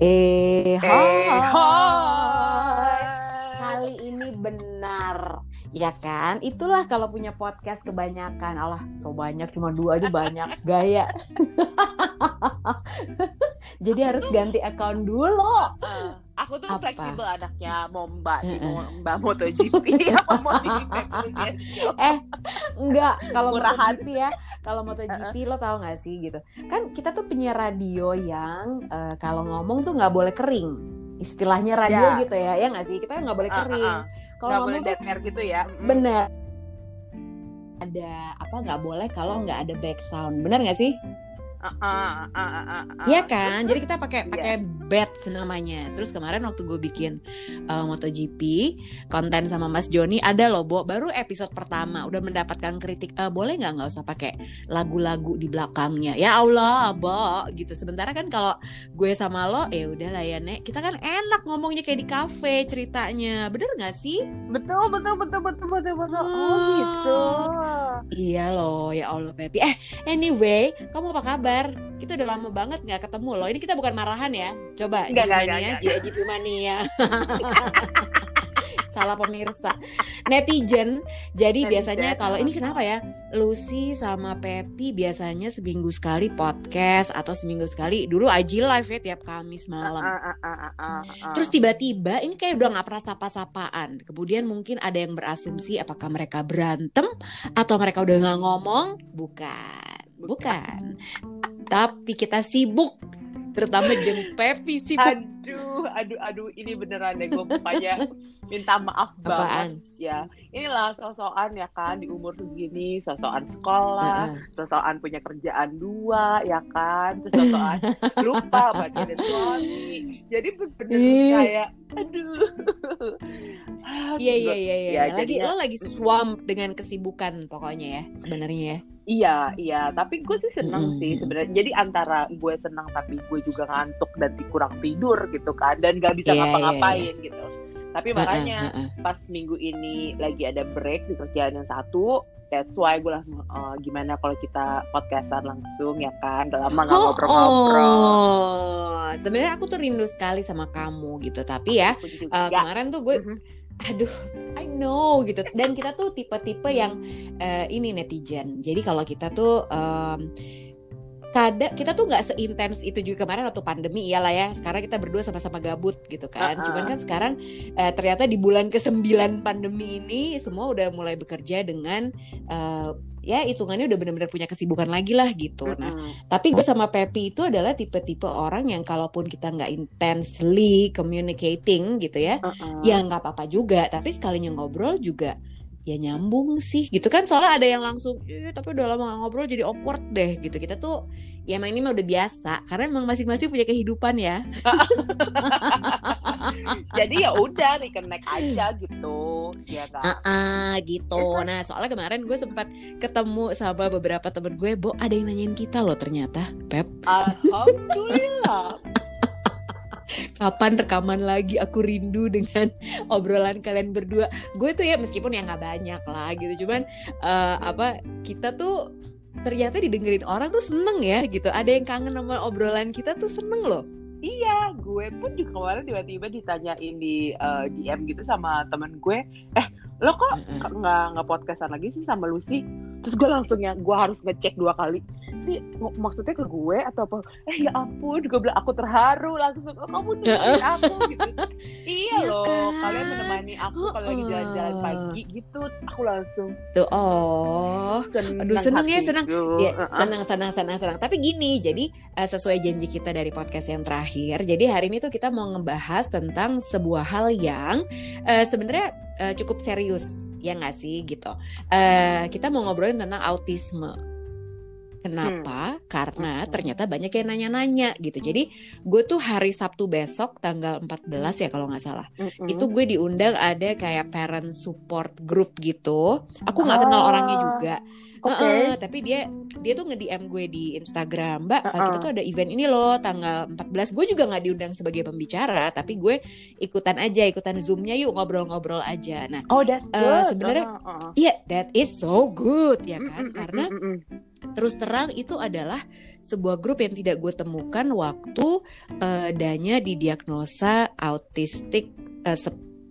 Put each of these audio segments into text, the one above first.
Eh, Eh, hai. hai. Kali ini benar. Ya kan? Itulah kalau punya podcast kebanyakan. Allah, so banyak cuma dua aja banyak. Gaya. Jadi harus ganti account dulu. Aku tuh Apa? fleksibel anaknya mau mbak Heeh. mau mbak MotoGP apa mau. Eh, enggak. Kalau. MotoGP ya, kalau MotoGP lo tau gak sih gitu. Kan kita tuh punya radio yang eh, kalau ngomong tuh nggak boleh kering. Istilahnya radio Ya. gitu ya, ya nggak sih? Kita nggak boleh Ah, ah, kering. ah. Kalau nggak boleh ngomong tuh gitu ya Mm. bener ada apa nggak boleh kalau nggak ada back sound bener nggak sih Ah, ah, ah, ah, ah. Iya kan jadi kita pakai Iya. pakai bets namanya terus kemarin waktu gue bikin uh, MotoGP konten sama Mas Joni ada loh Bo baru episode pertama udah mendapatkan kritik "Eh, boleh nggak nggak usah pakai lagu-lagu di belakangnya ya Allah Bo gitu sementara kan kalau gue sama lo ya udah lah ya Nek kita kan enak ngomongnya kayak di kafe ceritanya bener nggak sih betul betul betul betul betul betul oh Oh. gitu Iya loh, ya Allah Pepi. Eh, anyway, kamu apa kabar? Kita udah lama banget nggak ketemu loh. Ini kita bukan marahan ya. Coba nggak, Gimania, nggak, GP Mania. Salah pemirsa. Netizen. Jadi Netizen, biasanya kalau ini kenapa ya? Lucy sama Pepi biasanya seminggu sekali podcast atau seminggu sekali dulu IG live ya tiap Kamis malam. Terus tiba-tiba ini kayak udah nggak pernah sapa-sapaan. Kemudian mungkin ada yang berasumsi apakah mereka berantem atau mereka udah nggak ngomong? Bukan, bukan. Tapi kita sibuk, terutama jeng Pepi sibuk. Aduh aduh ini beneran deh gue bukannya minta maaf banget Apaan? ya inilah sosokan ya kan di umur segini sosokan sekolah Heeh. sosokan punya kerjaan dua ya kan terus sosokan lupa baca dan suami jadi bener-bener kayak aduh Iya iya iya iya. Ya, lagi jadinya- lo lagi swamp dengan kesibukan pokoknya ya sebenarnya ya. Iya, iya. Tapi gue sih seneng Mm-mm. sih sebenarnya. Jadi antara gue seneng tapi gue juga ngantuk dan kurang tidur gitu kan, dan gak bisa Iya, iya, ngapa-ngapain gitu. Tapi makanya Heeh, heeh. pas minggu ini lagi ada break di kerjaan yang satu, that's why gue langsung "Eh, gimana kalau kita podcastan langsung ya kan, udah lama nggak Oh, ngobrol-ngobrol. oh. sebenarnya aku tuh rindu sekali sama kamu gitu. Tapi ya. Uh, kemarin tuh gue Mhm. aduh I know gitu dan kita tuh tipe-tipe yang uh, ini netizen jadi kalau kita tuh um, kada kita tuh nggak seintens itu juga kemarin waktu pandemi iyalah ya sekarang kita berdua sama-sama gabut gitu kan Uh-uh. cuman kan sekarang uh, ternyata di bulan ke-9 pandemi ini semua udah mulai bekerja dengan uh, ya hitungannya udah benar-benar punya kesibukan lagi lah gitu nah Mm-mm. tapi gue sama Pepi itu adalah tipe-tipe orang yang kalaupun kita nggak intensely communicating gitu ya, Uh-uh. ya nggak apa-apa juga. Tapi sekalinya ngobrol juga ya nyambung sih gitu kan. Soalnya ada yang langsung, eh tapi udah lama ngobrol jadi awkward deh gitu. Kita tuh ya emang ini mah udah biasa karena emang masing-masing punya kehidupan ya. Jadi ya udah reconnect aja gitu, ya kan. Ah ah, gitu. Nah soalnya kemarin gue sempat ketemu sama beberapa temen gue, Bo ada yang nanyain kita loh ternyata, Pep. Alhamdulillah. Kapan rekaman lagi? Aku rindu dengan obrolan kalian berdua. Gue tuh ya meskipun ya nggak banyak lah gitu. Cuman eh, apa kita tuh ternyata didengerin orang tuh seneng ya gitu. Ada yang kangen sama obrolan kita tuh seneng loh. Iya, gue pun juga kemarin tiba-tiba ditanyain di eh, DM gitu sama temen gue, eh lo kok nggak nggak podcastan lagi sih sama Lucy? Terus gue langsung yang gue harus ngecek dua kali. Ini mak- maksudnya ke gue atau apa? Eh ya ampun, gue bilang aku terharu langsung. Oh, kamu nemenin aku gitu. Iya Iya loh, kan? kalian menemani aku kalau lagi jalan-jalan pagi gitu. Terus aku langsung tuh oh seneng. Aduh, seneng ya, seneng. hatiku. Ya, senang, senang, senang, senang. Tapi gini, jadi eh, sesuai janji kita dari podcast yang terakhir, jadi hari ini tuh kita mau ngebahas tentang sebuah hal yang eh, sebenarnya eh, cukup serius, ya nggak sih gitu. Eh, kita mau ngobrolin tentang autisme. Kenapa? Karena Hmm. ternyata banyak yang nanya-nanya gitu. Jadi gue tuh hari Sabtu besok tanggal 14 ya kalau nggak salah. Mm-mm. Itu gue diundang ada kayak parent support group gitu. Aku nggak kenal Ah, orangnya juga. Oke. Heeh, tapi dia dia tuh nge-DM gue di Instagram, Mbak, Heeh. kita tuh ada event ini loh tanggal 14. Gue juga nggak diundang sebagai pembicara, tapi gue ikutan aja, ikutan Zoom-nya yuk ngobrol-ngobrol aja. Nah, Oh, that's Eh, good. sebenarnya- Heeh, heeh. iya, that is so good ya kan? Mm-mm, Karena mm-mm, mm-mm. Terus terang itu adalah sebuah grup yang tidak gue temukan waktu uh, Danya didiagnosa autistik uh,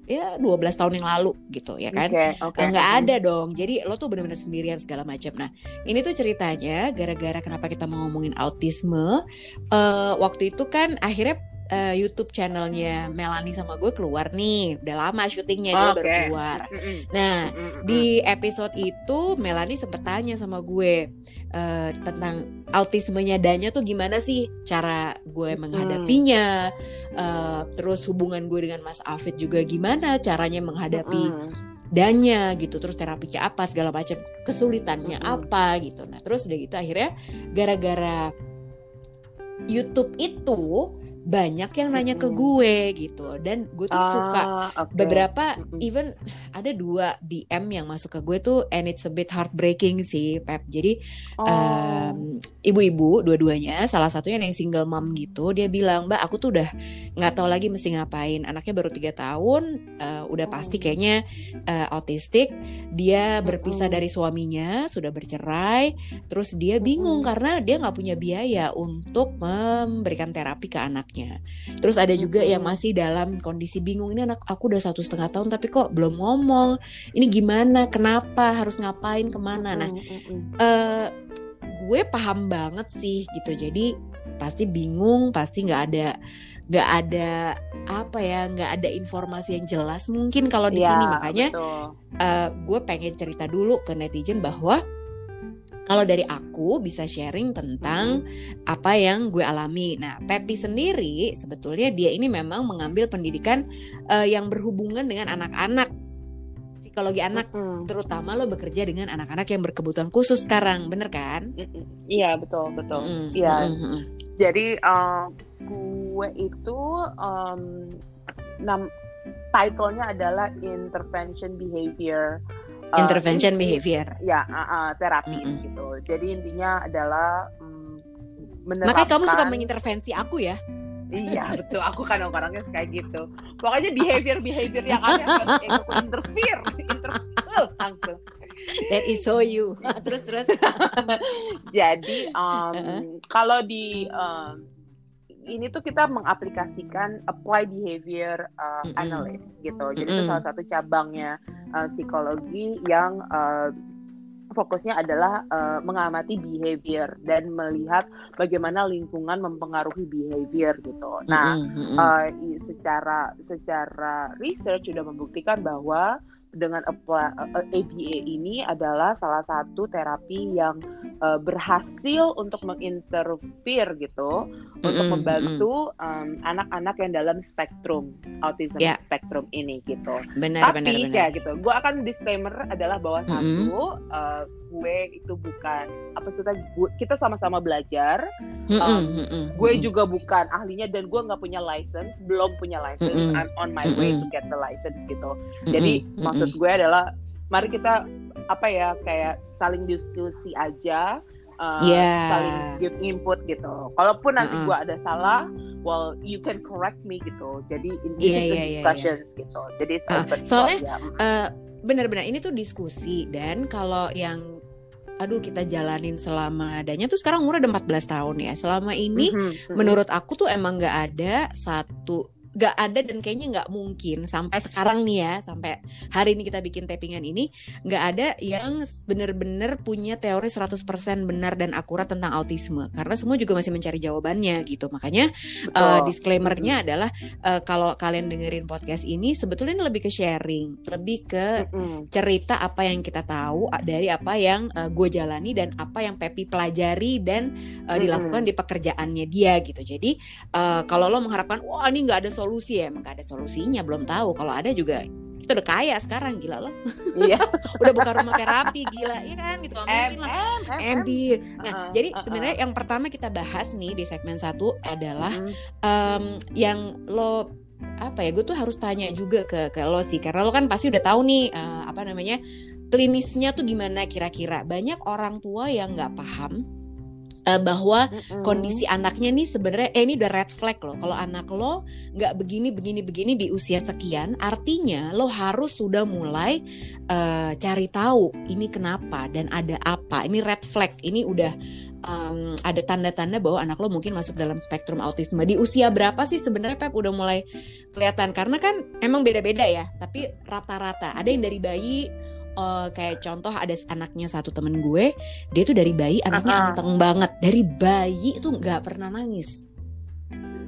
ya 12 tahun yang lalu gitu ya kan? Okay, okay. nggak ada dong. Jadi lo tuh bener-bener sendirian segala macam nah ini tuh ceritanya gara-gara kenapa kita mau ngomongin autisme uh, waktu itu kan akhirnya uh, YouTube channelnya Melanie sama gue keluar nih. Udah lama syutingnya oh, okay. baru keluar. Nah di episode itu Melanie sempet tanya sama gue uh, tentang autismenya Danya tuh gimana sih cara gue menghadapinya. Uh, terus hubungan gue dengan Mas Afid juga gimana caranya menghadapi danya gitu. Terus terapinya apa segala macam kesulitannya apa gitu. Nah terus udah gitu akhirnya gara-gara YouTube itu banyak yang nanya ke gue gitu. Dan gue tuh ah, suka okay. beberapa even ada dua DM yang masuk ke gue tuh and it's a bit heartbreaking sih Pep. Jadi oh. um, ibu-ibu dua-duanya salah satunya yang single mom gitu dia bilang mbak aku tuh udah nggak tahu lagi mesti ngapain. Anaknya baru tiga tahun uh, udah pasti oh. kayaknya uh, autistik. Dia berpisah dari suaminya sudah bercerai. Terus dia bingung karena dia nggak punya biaya untuk memberikan terapi ke anak anaknya. Terus ada juga yang masih dalam kondisi bingung ini anak aku udah satu setengah tahun tapi kok belum ngomong. Ini gimana? Kenapa? Harus ngapain? Ke mana? Nah, uh, gue paham banget sih gitu. Jadi pasti bingung, pasti nggak ada nggak ada apa ya nggak ada informasi yang jelas mungkin kalau di ya, sini makanya uh, gue pengen cerita dulu ke netizen bahwa kalau dari aku bisa sharing tentang apa yang gue alami. Nah, Pepi sendiri sebetulnya dia ini memang mengambil pendidikan uh, yang berhubungan dengan anak-anak psikologi anak, hmm. terutama lo bekerja dengan anak-anak yang berkebutuhan khusus sekarang, bener kan? Iya betul betul. Iya. Mm -hmm. Jadi uh, gue itu um, nam titlenya adalah intervention behavior uh, intervention behavior ya uh, uh, terapi mm -hmm. gitu jadi intinya adalah um, makanya kamu suka mengintervensi aku ya iya betul aku kan orangnya kayak gitu pokoknya behavior behavior yang aneh aku interfere interfere langsung That is so you. terus terus. Jadi um, uh -uh. kalau di um, ini tuh kita mengaplikasikan apply behavior uh, analyst gitu. Jadi mm -hmm. itu salah satu cabangnya uh, psikologi yang uh, fokusnya adalah uh, mengamati behavior dan melihat bagaimana lingkungan mempengaruhi behavior gitu. Nah, mm -hmm. uh, secara secara research sudah membuktikan bahwa dengan ABA ini adalah salah satu terapi yang uh, berhasil untuk menginterfere gitu mm-hmm. untuk membantu anak-anak um, yang dalam spektrum autism yeah. spektrum ini gitu. Benar, Tapi benar, benar. ya gitu, gue akan disclaimer adalah bahwa mm-hmm. satu uh, gue itu bukan apa gue kita sama-sama belajar. Mm-hmm. Um, mm-hmm. Gue juga bukan ahlinya dan gue nggak punya license, belum punya license. Mm-hmm. I'm on my way mm-hmm. to get the license gitu. Mm-hmm. Jadi mm-hmm. maksud gue adalah mari kita apa ya kayak saling diskusi aja uh, yeah. saling give input gitu. Kalaupun nanti uh -uh. gue ada salah, well you can correct me gitu. Jadi ini yeah, yeah, discussions yeah, yeah. gitu. Jadi uh, soalnya ya. uh, benar-benar ini tuh diskusi dan kalau yang aduh kita jalanin selama adanya tuh sekarang umur udah 14 tahun ya. Selama ini mm -hmm. menurut aku tuh emang nggak ada satu gak ada dan kayaknya nggak mungkin sampai sekarang nih ya sampai hari ini kita bikin tappingan ini nggak ada yang bener-bener punya teori 100% benar dan akurat tentang autisme. Karena semua juga masih mencari jawabannya gitu. Makanya uh, disclaimernya adalah uh, kalau kalian dengerin podcast ini sebetulnya ini lebih ke sharing lebih ke cerita apa yang kita tahu dari apa yang uh, gue jalani dan apa yang Pepi pelajari dan uh, dilakukan di pekerjaannya dia gitu. Jadi uh, kalau lo mengharapkan wah ini nggak ada solusi ya emang gak ada solusinya belum tahu. Kalau ada juga kita udah kaya sekarang gila loh. Iya. Udah buka rumah terapi gila ya kan? Gitu mungkin lah. MD nah uh, jadi uh, sebenarnya yang pertama kita bahas nih di segmen satu adalah um, yang lo apa ya gue tuh harus tanya juga ke ke lo sih. Karena lo kan pasti udah tahu nih uh, apa namanya klinisnya tuh gimana kira-kira. Banyak orang tua yang nggak paham uh, bahwa mm-hmm. kondisi anaknya nih sebenarnya eh ini udah red flag loh. Kalau anak lo nggak begini begini begini di usia sekian, artinya lo harus sudah mulai uh, cari tahu ini kenapa dan ada apa. Ini red flag. Ini udah um, ada tanda-tanda bahwa anak lo mungkin masuk dalam spektrum autisme. Di usia berapa sih sebenarnya Pep udah mulai kelihatan? Karena kan emang beda-beda ya. Tapi rata-rata ada yang dari bayi uh, kayak contoh ada anaknya satu temen gue dia tuh dari bayi anaknya uh -uh. anteng banget. Dari bayi itu nggak pernah nangis.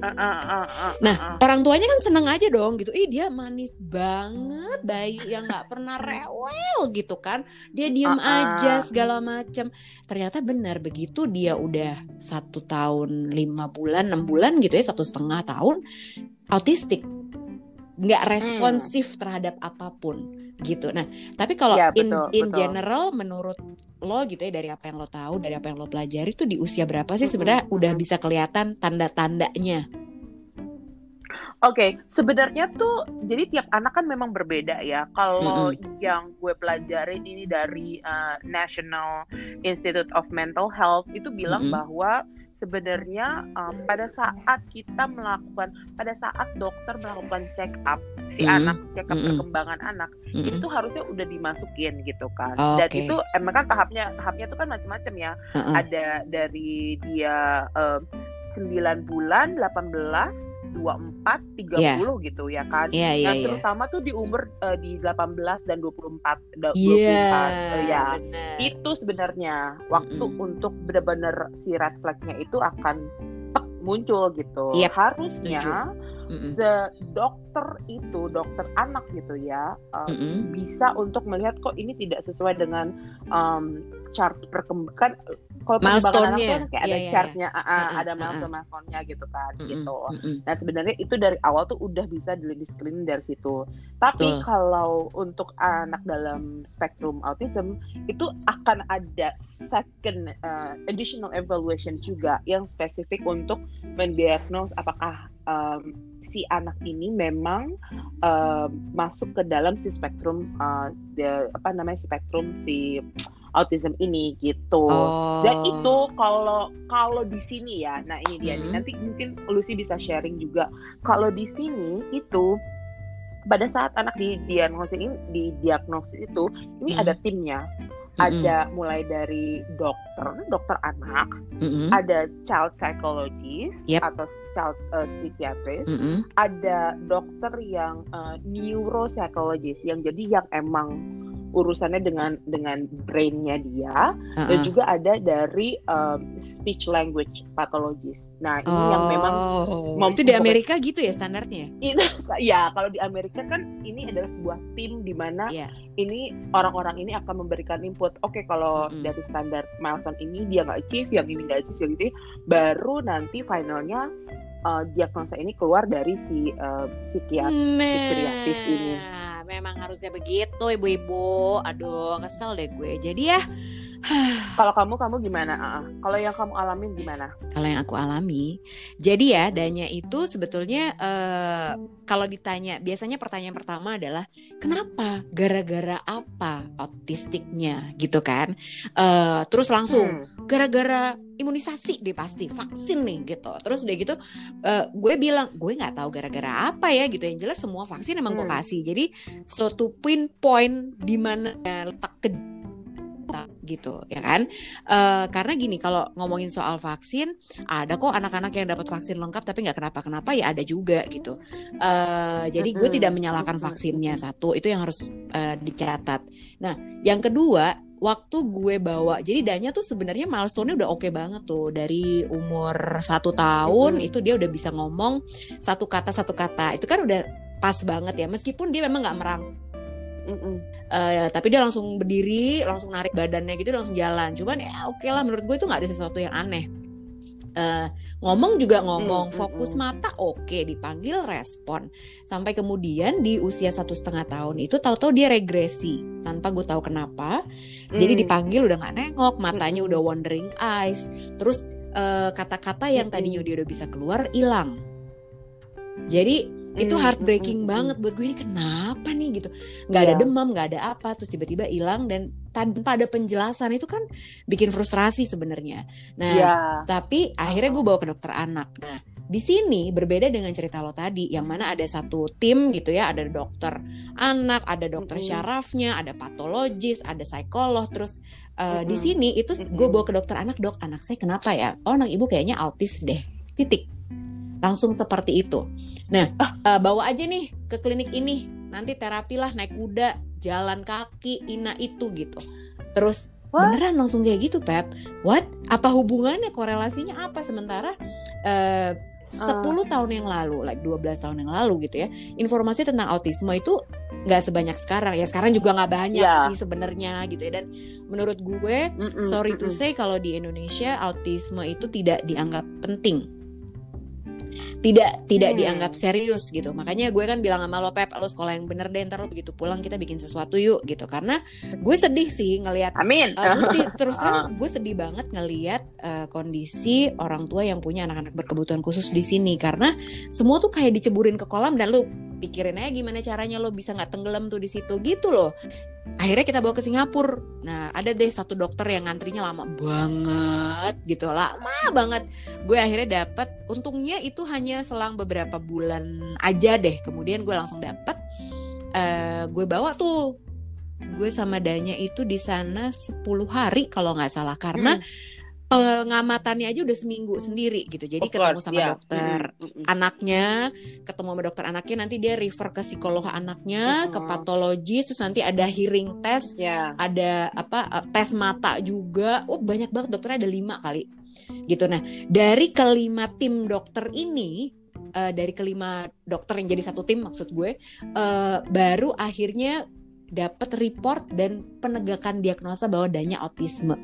Uh, uh, uh, uh, nah orang tuanya kan seneng aja dong gitu. Ih dia manis banget bayi yang nggak pernah rewel gitu kan. Dia diem uh, uh. aja segala macem. Ternyata benar begitu dia udah satu tahun lima bulan enam bulan gitu ya satu setengah tahun autistik nggak hmm. responsif hmm. terhadap apa pun gitu. Nah, tapi kalau ya, in in betul. general menurut lo gitu ya dari apa yang lo tahu, dari apa yang lo pelajari tuh di usia berapa sih sebenarnya hmm. udah bisa kelihatan tanda-tandanya? Oke, okay, sebenarnya tuh jadi tiap anak kan memang berbeda ya. Kalau mm -hmm. yang gue pelajarin ini dari uh, National Institute of Mental Health itu bilang mm -hmm. bahwa sebenarnya um, pada saat kita melakukan pada saat dokter melakukan check up si mm. anak check up mm. perkembangan anak mm. itu harusnya udah dimasukin gitu kan oh, dan okay. itu emang kan tahapnya tahapnya itu kan macam-macam ya uh -uh. ada dari dia um, 9 bulan 18 24, 30 yeah. gitu ya kan. Yeah, yeah, nah, yeah. terutama tuh di umur uh, di 18 dan 24 24 yeah, uh, ya. Bener. Itu sebenarnya waktu mm -hmm. untuk benar-benar si red flagnya itu akan muncul gitu. Yep, Harusnya mm -hmm. se dokter itu dokter anak gitu ya um, mm -hmm. bisa untuk melihat kok ini tidak sesuai dengan um, chart perkembangan kalau perkembangan anak kan kayak yeah, ada yeah, chartnya yeah. Uh, uh, ada milestone milestone-nya gitu kan mm gitu. nah sebenarnya itu dari awal tuh udah bisa di screening dari situ. Tapi Betul. kalau untuk anak dalam spektrum autism itu akan ada second uh, additional evaluation juga yang spesifik untuk mendiagnose apakah um, si anak ini memang uh, masuk ke dalam si spektrum uh, the, apa namanya spektrum si autism ini gitu. Oh. Dan itu kalau kalau di sini ya, nah ini dia hmm. nih. Nanti mungkin Lucy bisa sharing juga. Kalau di sini itu pada saat anak di diagnosis ini di diagnosis itu ini hmm. ada timnya. Ada mulai dari dokter, dokter anak, mm-hmm. ada child psychologist yep. atau child uh, psychiatrist, mm-hmm. ada dokter yang uh, neuropsychologist yang jadi yang emang urusannya dengan dengan brainnya dia uh-uh. dan juga ada dari um, speech language pathologist. Nah ini oh, yang memang oh, itu di Amerika gitu ya standarnya? Itu ya kalau di Amerika kan ini adalah sebuah tim di mana yeah. ini orang-orang ini akan memberikan input. Oke okay, kalau mm-hmm. dari standar milestone ini dia nggak achieve, yang ini nggak achieve, gitu, baru nanti finalnya uh, diagnosa ini keluar dari si uh, psikiatris nah, ini. Memang harusnya begitu ibu-ibu. Aduh, kesel deh gue. Jadi ya kalau kamu kamu gimana? Uh, kalau yang kamu alami gimana? Kalau yang aku alami, jadi ya danya itu sebetulnya uh, kalau ditanya biasanya pertanyaan pertama adalah kenapa? Gara-gara apa autistiknya gitu kan? Uh, terus langsung hmm. gara-gara imunisasi deh pasti vaksin nih gitu. Terus udah gitu uh, gue bilang gue nggak tahu gara-gara apa ya gitu. Yang jelas semua vaksin emang hmm. kasih. Jadi suatu pinpoint di mana letak ke gitu ya kan? Uh, karena gini kalau ngomongin soal vaksin ada kok anak-anak yang dapat vaksin lengkap tapi nggak kenapa-kenapa ya ada juga gitu. Uh, jadi gue tidak menyalahkan vaksinnya satu itu yang harus uh, dicatat. Nah yang kedua waktu gue bawa jadi Danya tuh sebenarnya milestone-nya udah oke okay banget tuh dari umur satu tahun itu dia udah bisa ngomong satu kata satu kata. Itu kan udah pas banget ya meskipun dia memang nggak merang Uh, tapi dia langsung berdiri, langsung narik badannya gitu, langsung jalan. Cuman ya oke okay lah, menurut gue itu nggak ada sesuatu yang aneh. Uh, ngomong juga ngomong, mm, fokus mata oke, okay, dipanggil respon. Sampai kemudian di usia satu setengah tahun itu tahu-tahu dia regresi tanpa gue tahu kenapa. Mm. Jadi dipanggil udah nggak nengok, matanya mm. udah wandering eyes. Terus kata eh, kata-kata yang tadinya dia udah bisa keluar hilang. Jadi itu heartbreaking banget buat gue ini kenapa nih gitu nggak ada Iya. demam nggak ada apa terus tiba-tiba hilang dan tanpa ada penjelasan itu kan bikin frustrasi sebenarnya nah Iya. tapi akhirnya gue bawa ke dokter anak. Nah, di sini berbeda dengan cerita lo tadi, yang mana ada satu tim gitu ya, ada dokter anak, ada dokter syarafnya, ada patologis, ada psikolog. Terus eh, di sini itu gue bawa ke dokter anak, dok, anak saya kenapa ya? Oh, anak ibu kayaknya autis deh. Titik. Langsung seperti itu. Nah, eh, bawa aja nih ke klinik ini. Nanti terapi lah naik kuda, jalan kaki, ina itu gitu. Terus What? beneran langsung kayak gitu, Pep. What? Apa hubungannya korelasinya apa sementara eh 10 tahun yang lalu, like 12 tahun yang lalu gitu ya. Informasi tentang autisme itu nggak sebanyak sekarang. Ya sekarang juga nggak banyak Ya. sih sebenarnya gitu ya. Dan menurut gue, Mm-mm, sorry to mm-mm. say kalau di Indonesia autisme itu tidak dianggap penting. Tidak tidak Hmm. dianggap serius gitu. Makanya gue kan bilang sama lo Pep, lo sekolah yang bener deh ntar lo begitu pulang kita bikin sesuatu yuk gitu. Karena gue sedih sih ngelihat Amin. Uh, gue sedih, terus Ah. terang gue sedih banget ngeliat uh, kondisi orang tua yang punya anak-anak berkebutuhan khusus di sini karena semua tuh kayak diceburin ke kolam dan lu pikirin aja gimana caranya lo bisa nggak tenggelam tuh di situ gitu loh. Akhirnya kita bawa ke Singapura. Nah ada deh satu dokter yang ngantrinya lama banget gitu, lama banget. Gue akhirnya dapet, untungnya itu hanya selang beberapa bulan aja deh. Kemudian gue langsung dapet. eh gue bawa tuh gue sama Danya itu di sana 10 hari kalau nggak salah karena pengamatannya aja udah seminggu sendiri gitu jadi Of ketemu sama yeah. dokter mm-mm. anaknya ketemu sama dokter anaknya nanti dia refer ke psikolog anaknya ke Mhm. patologis terus nanti ada hearing test Ya. ada apa tes mata juga oh banyak banget dokternya ada lima kali gitu nah dari kelima tim dokter ini uh, dari kelima dokter yang jadi satu tim maksud gue uh, baru akhirnya dapat report dan penegakan diagnosa bahwa Danya autisme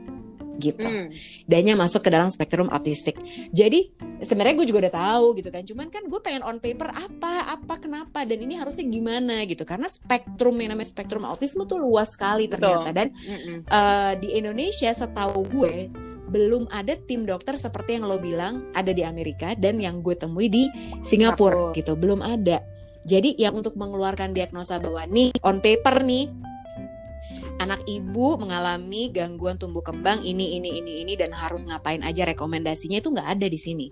gitu Hmm. Danya masuk ke dalam spektrum autistik. Jadi sebenarnya gue juga udah tahu gitu kan. Cuman kan gue pengen on paper apa, apa, kenapa dan ini harusnya gimana gitu. Karena spektrum yang namanya spektrum autisme tuh luas sekali Betul. ternyata dan Mm-mm. eh, di Indonesia setahu gue belum ada tim dokter seperti yang lo bilang ada di Amerika dan yang gue temui di Singapura Singapura. gitu belum ada. Jadi yang untuk mengeluarkan diagnosa bahwa nih on paper nih anak ibu mengalami gangguan tumbuh kembang ini ini ini ini dan harus ngapain aja rekomendasinya itu nggak ada di sini.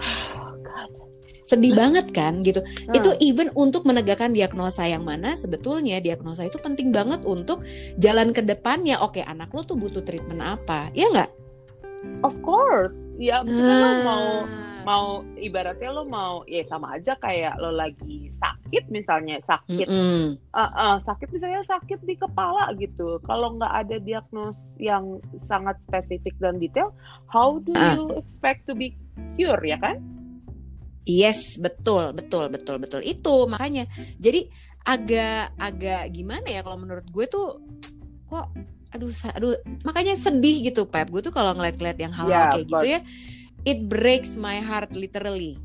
Oh. Sedih banget kan gitu. Hmm. Itu even untuk menegakkan diagnosa yang mana sebetulnya diagnosa itu penting banget untuk jalan ke depannya. Oke, anak lo tuh butuh treatment apa? Ya nggak? Of course. Ya, lo mau Ah. Mau ibaratnya lo mau ya sama aja kayak lo lagi sakit misalnya sakit Mm-mm. Eh, eh, sakit misalnya sakit di kepala gitu kalau nggak ada diagnos yang sangat spesifik dan detail how do Ah. you expect to be cure ya kan Yes, betul, betul, betul, betul. Itu makanya. Jadi agak agak gimana ya kalau menurut gue tuh kok aduh aduh makanya sedih gitu Pep. Gue tuh kalau ngeliat-ngeliat yang hal-hal Yeah, kayak of gitu ya it breaks my heart literally.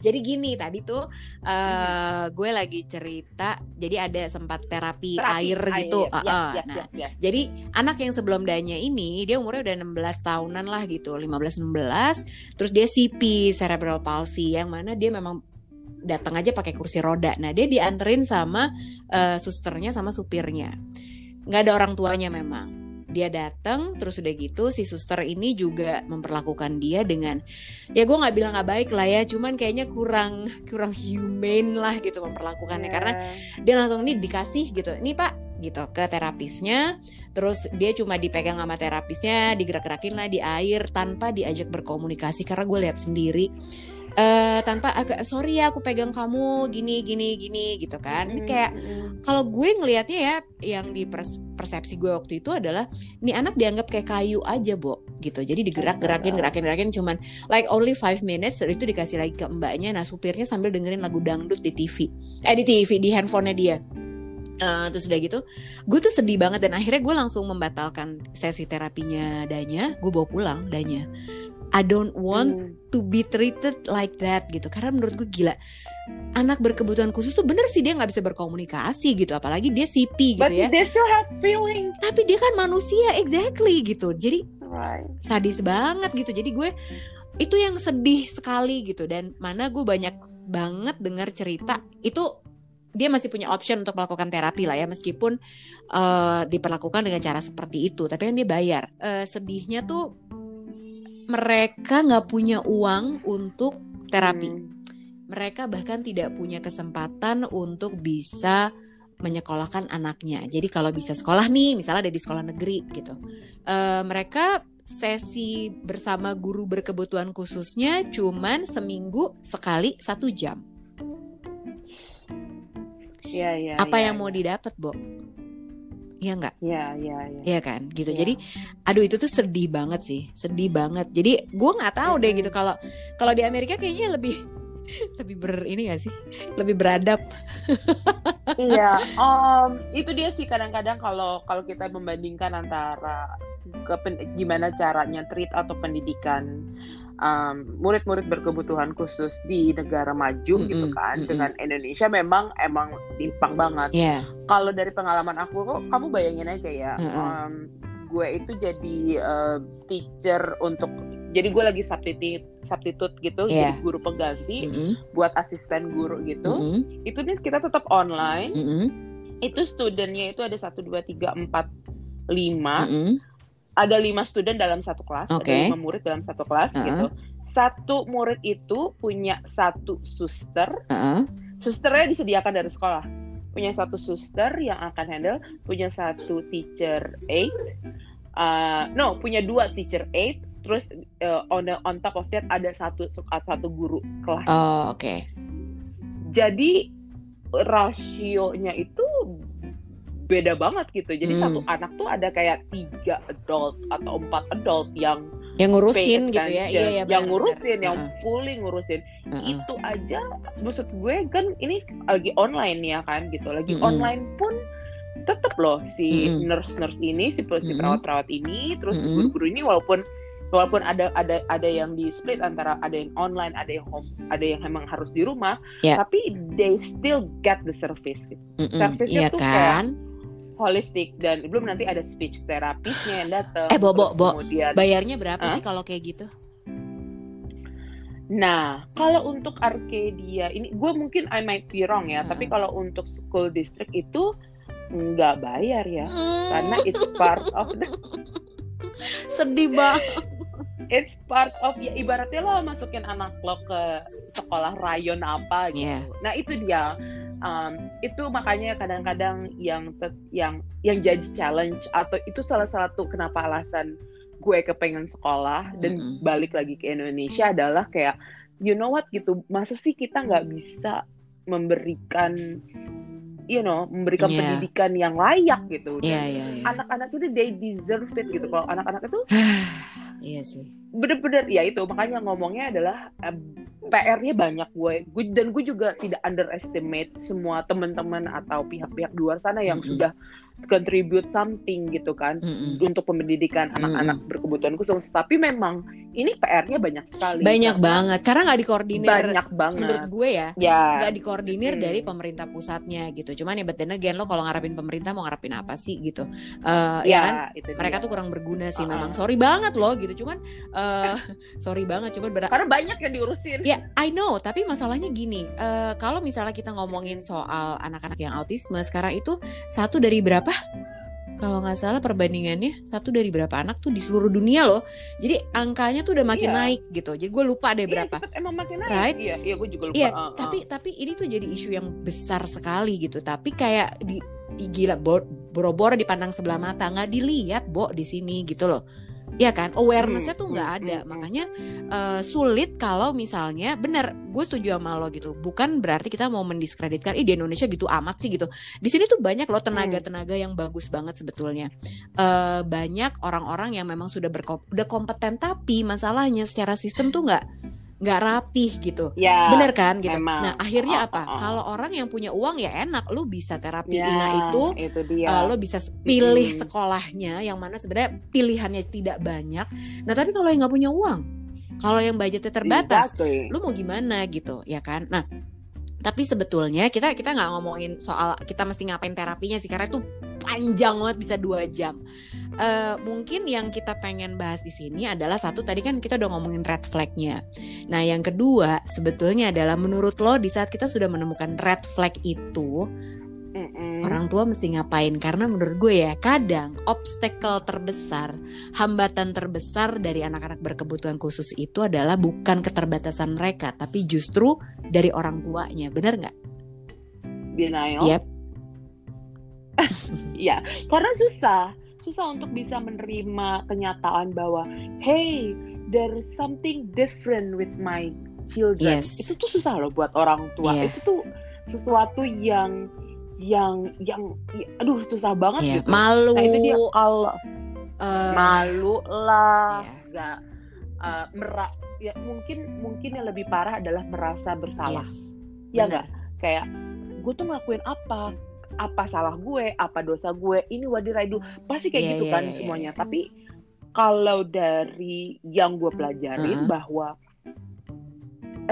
Jadi gini tadi tuh eh gue lagi cerita jadi ada sempat terapi, terapi, air gitu. yes, uh-uh. yes, Nah, yes, yes. Jadi anak yang sebelum Danya ini dia umurnya udah 16 tahunan lah gitu, 15 16. Terus dia CP cerebral palsy yang mana dia memang datang aja pakai kursi roda. Nah, dia dianterin sama eh, susternya sama supirnya. nggak ada orang tuanya memang. Dia datang terus udah gitu si suster ini juga memperlakukan dia dengan ya gue nggak bilang nggak baik lah ya, cuman kayaknya kurang kurang humane lah gitu memperlakukannya. Karena Yeah. dia langsung nih dikasih gitu. Ini pak gitu ke terapisnya. Terus dia cuma dipegang sama terapisnya digerak-gerakin lah di air tanpa diajak berkomunikasi karena gue lihat sendiri eh tanpa agak sorry ya aku pegang kamu gini gini gini gitu kan. Ini kayak Mm, kalau gue ngelihatnya ya yang di pers- persepsi gue waktu itu adalah nih anak dianggap kayak kayu aja bo gitu. Jadi digerak-gerakin gerakin gerakin cuman like only five minutes itu dikasih lagi ke mbaknya. Nah supirnya sambil dengerin lagu dangdut di TV eh di TV di handphonenya dia. Eh, terus udah gitu gue tuh sedih banget dan akhirnya gue langsung membatalkan sesi terapinya Danya. Gue bawa pulang Danya I don't want mm. to be treated like that gitu. Karena menurut gue gila. Anak berkebutuhan khusus tuh bener sih dia nggak bisa berkomunikasi gitu. Apalagi dia CP gitu But ya. they still have feelings. tapi dia kan manusia exactly gitu. Jadi Right. sadis banget gitu. Jadi gue itu yang sedih sekali gitu. Dan mana gue banyak banget dengar cerita itu dia masih punya option untuk melakukan terapi lah ya. Meskipun eh, diperlakukan dengan cara seperti itu. Tapi kan dia bayar. Eh, sedihnya tuh mereka nggak punya uang untuk terapi Hmm. mereka bahkan tidak punya kesempatan untuk bisa menyekolahkan anaknya. Jadi kalau bisa sekolah nih, misalnya ada di sekolah negeri gitu, eh, mereka sesi bersama guru berkebutuhan khususnya cuman seminggu sekali satu jam. Iya, iya. Apa iya, yang mau iya. didapat, Bo? Iya nggak? Iya, iya, iya. Iya kan, gitu. Iya. Jadi, aduh itu tuh sedih banget sih, sedih banget. Jadi, gue nggak tahu deh gitu kalau kalau di Amerika kayaknya lebih lebih ber ini gak sih, lebih beradab. Iya, um, itu dia sih kadang-kadang kalau kalau kita membandingkan antara kepen- gimana caranya treat atau pendidikan um, murid-murid berkebutuhan khusus di negara maju Mm-mm, gitu kan mm-mm. dengan Indonesia memang emang timpang banget. Iya. Kalau dari pengalaman aku kok kamu bayangin aja ya, Mm-mm. um, gue itu jadi uh, teacher untuk jadi gue lagi substitute substitute gitu Iya. jadi guru pengganti Mm-mm, buat asisten guru gitu. mm-mm, Itu nih kita tetap online mm-mm, itu studentnya itu ada satu dua tiga empat lima mm-mm. Ada lima student dalam satu kelas Oke. ada lima murid dalam satu kelas Uh-uh. gitu satu murid itu punya satu suster Heeh. susternya disediakan dari sekolah punya satu suster yang akan handle punya satu teacher aid uh, no punya dua teacher aid terus uh, on the, on top of that ada satu satu guru kelas Oh, oke. jadi rasionya itu beda banget gitu. Jadi Hmm. satu anak tuh ada kayak tiga adult atau empat adult yang Yang ngurusin gitu ya. Iya, iya, yang benar, ngurusin, benar. yang fully ngurusin. heeh. Itu aja maksud gue kan ini lagi online ya kan gitu. Lagi Mm-mm. online pun tetap loh si Mm-mm. nurse-nurse ini, si, si perawat-perawat ini, terus Mm-mm. guru-guru ini walaupun walaupun ada ada ada yang di split antara ada yang online, ada yang home, ada yang emang harus di rumah, Ya. tapi they still get the service gitu. Mm-mm, Servisnya Iya tuh kan? Holistik dan belum nanti ada speech terapisnya yang datang. Eh, Bo, Bo, terus Bo. Kemudian, Bayarnya berapa Hah? sih kalau kayak gitu? nah kalau untuk Arcadia ini, gue mungkin I might be wrong ya, Hmm. tapi kalau untuk school district itu nggak bayar ya, karena Hmm, it's part of the, sedih banget. it's part of ya ibaratnya lo masukin anak lo ke sekolah rayon apa gitu. Iya. Nah itu dia. Um, itu makanya kadang-kadang yang yang yang jadi challenge atau itu salah satu kenapa alasan gue kepengen sekolah dan Mm-mm. balik lagi ke Indonesia adalah kayak you know what gitu masa sih kita nggak bisa memberikan you know memberikan Iya. pendidikan yang layak gitu Iya, Dan iya, iya. anak-anak itu they deserve it gitu kalau anak-anak itu Iya sih. bener-bener ya itu makanya ngomongnya adalah eh, PR-nya banyak gue. gue dan gue juga tidak underestimate semua teman-teman atau pihak-pihak di luar sana yang Mm-mm. sudah contribute something gitu kan Mm-mm. untuk pendidikan anak-anak berkebutuhan khusus tapi memang ini PR-nya banyak sekali Banyak Karena banget. Karena nggak dikoordinir. banyak banget Menurut gue ya, ya nggak dikoordinir Hmm. dari pemerintah pusatnya gitu. Cuman ya but then again lo kalau ngarepin pemerintah mau ngarepin apa sih gitu. Eh ya kan ya itu mereka dia. tuh kurang berguna sih Uh-uh. memang. Sorry banget loh gitu. Cuman eh sorry banget cuman karena banyak yang diurusin Ya, I know, tapi masalahnya gini, eh, kalau misalnya kita ngomongin soal anak-anak yang autisme sekarang itu satu dari berapa? Kalau nggak salah perbandingannya satu dari berapa anak tuh di seluruh dunia loh. Jadi angkanya tuh udah makin Iya. naik gitu. Jadi gue lupa deh Iya, berapa. cepet emang makin naik Right? iya iya gue juga lupa Iya, Uh, uh. tapi tapi ini tuh jadi isu yang besar sekali gitu. Tapi kayak di gila bo- boro-boro dipandang sebelah mata nggak dilihat bo di sini gitu loh. Iya kan, awarenessnya Hmm, tuh nggak hmm, ada, hmm, makanya eh, sulit kalau misalnya bener, gue setuju sama lo gitu. Bukan berarti kita mau mendiskreditkan, ih di Indonesia gitu amat sih gitu. Di sini tuh banyak loh tenaga-tenaga yang bagus banget sebetulnya. Eh, banyak orang-orang yang memang sudah berkom udah kompeten, tapi masalahnya secara sistem tuh nggak nggak rapih gitu. ya Bener kan gitu. memang. Nah, akhirnya Oh, apa? oh, oh. Kalau orang yang punya uang ya enak, lu bisa terapi Ya, ina itu, itu dia eh, lu bisa pilih Mm-mm. sekolahnya yang mana sebenarnya pilihannya tidak banyak. Nah, tapi kalau yang nggak punya uang, kalau yang budgetnya terbatas, Exactly. lu mau gimana gitu, ya kan? Nah, tapi sebetulnya kita kita nggak ngomongin soal kita mesti ngapain terapinya sih karena itu panjang banget bisa dua jam. Uh, mungkin yang kita pengen bahas di sini adalah satu tadi kan kita udah ngomongin red flagnya. Nah yang kedua sebetulnya adalah menurut lo di saat kita sudah menemukan red flag itu Mm-mm. orang tua mesti ngapain karena menurut gue ya kadang obstacle terbesar hambatan terbesar dari anak-anak berkebutuhan khusus itu adalah bukan keterbatasan mereka tapi justru dari orang tuanya bener nggak denial yep. ya karena susah susah untuk bisa menerima kenyataan bahwa hey there is something different with my children yes. itu tuh susah loh buat orang tua yeah. itu tuh sesuatu yang yang yang ya, aduh susah banget yeah, gitu. Malu. Nah, itu dia kalau uh, malu lah, yeah. nggak uh, merak ya mungkin mungkin yang lebih parah adalah merasa bersalah. Yes. Ya nggak kayak gue tuh ngelakuin apa apa salah gue, apa dosa gue, ini what did I do? Pasti kayak yeah, gitu yeah, kan yeah, semuanya. Yeah. Tapi kalau dari yang gue pelajarin uh -huh. bahwa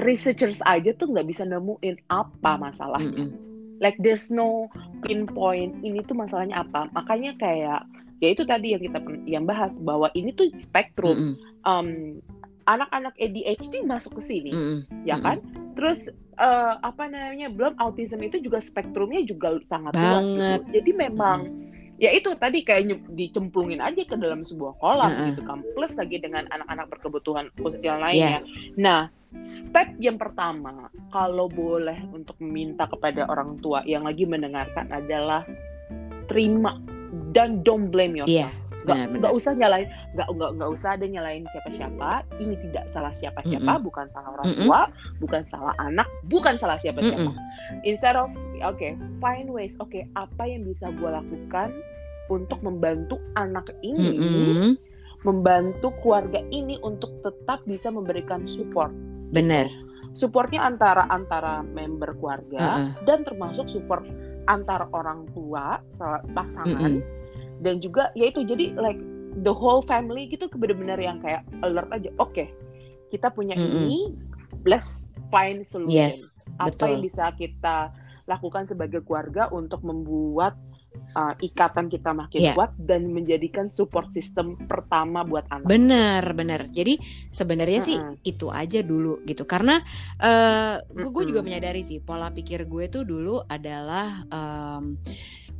researchers aja tuh nggak bisa nemuin apa masalahnya. Mm -mm like there's no pinpoint ini tuh masalahnya apa makanya kayak ya itu tadi yang kita yang bahas bahwa ini tuh spektrum mm -hmm. um, anak-anak ADHD masuk ke sini mm -hmm. ya kan terus uh, apa namanya belum autism itu juga spektrumnya juga sangat luas gitu. jadi memang mm -hmm ya itu tadi kayak dicemplungin aja ke dalam sebuah kolam uh -uh. gitu kan plus lagi dengan anak-anak berkebutuhan khusus yang lainnya yeah. nah step yang pertama kalau boleh untuk meminta kepada orang tua yang lagi mendengarkan adalah terima dan don't blame yourself. Yeah. Gak, gak usah nyalain, gak, gak, gak usah ada nyalain siapa-siapa. Ini tidak salah siapa-siapa, mm -hmm. bukan salah orang tua, mm -hmm. bukan salah anak, bukan salah siapa-siapa. Mm -hmm. Instead of, oke, okay, find ways. Oke, okay, apa yang bisa gue lakukan untuk membantu anak ini, mm -hmm. membantu keluarga ini untuk tetap bisa memberikan support Benar. Supportnya antara antara member keluarga uh -uh. dan termasuk support antara orang tua pasangan uh -uh. Dan juga yaitu jadi like the whole family gitu benar-benar yang kayak alert aja. Oke, okay, kita punya uh -uh. ini, let's find solution. Yes, Apa betul. yang bisa kita lakukan sebagai keluarga untuk membuat uh, ikatan kita makin yeah. kuat dan menjadikan support system pertama buat anak. Bener bener. Jadi sebenarnya -uh. sih itu aja dulu gitu. Karena uh, gue, gue juga menyadari sih pola pikir gue tuh dulu adalah um,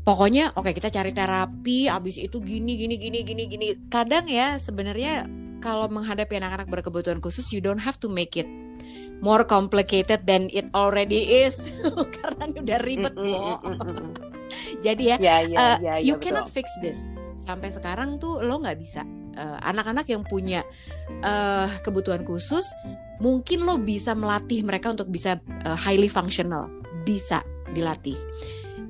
pokoknya oke okay, kita cari terapi. Abis itu gini gini gini gini gini. Kadang ya sebenarnya kalau menghadapi anak-anak berkebutuhan khusus, you don't have to make it more complicated than it already is karena udah ribet -mm, Jadi ya, yeah, yeah, uh, yeah, you yeah, cannot betul. fix this. Sampai sekarang tuh lo nggak bisa. Eh, anak-anak uh, yang punya uh, kebutuhan khusus, mungkin lo bisa melatih mereka untuk bisa uh, highly functional, bisa dilatih.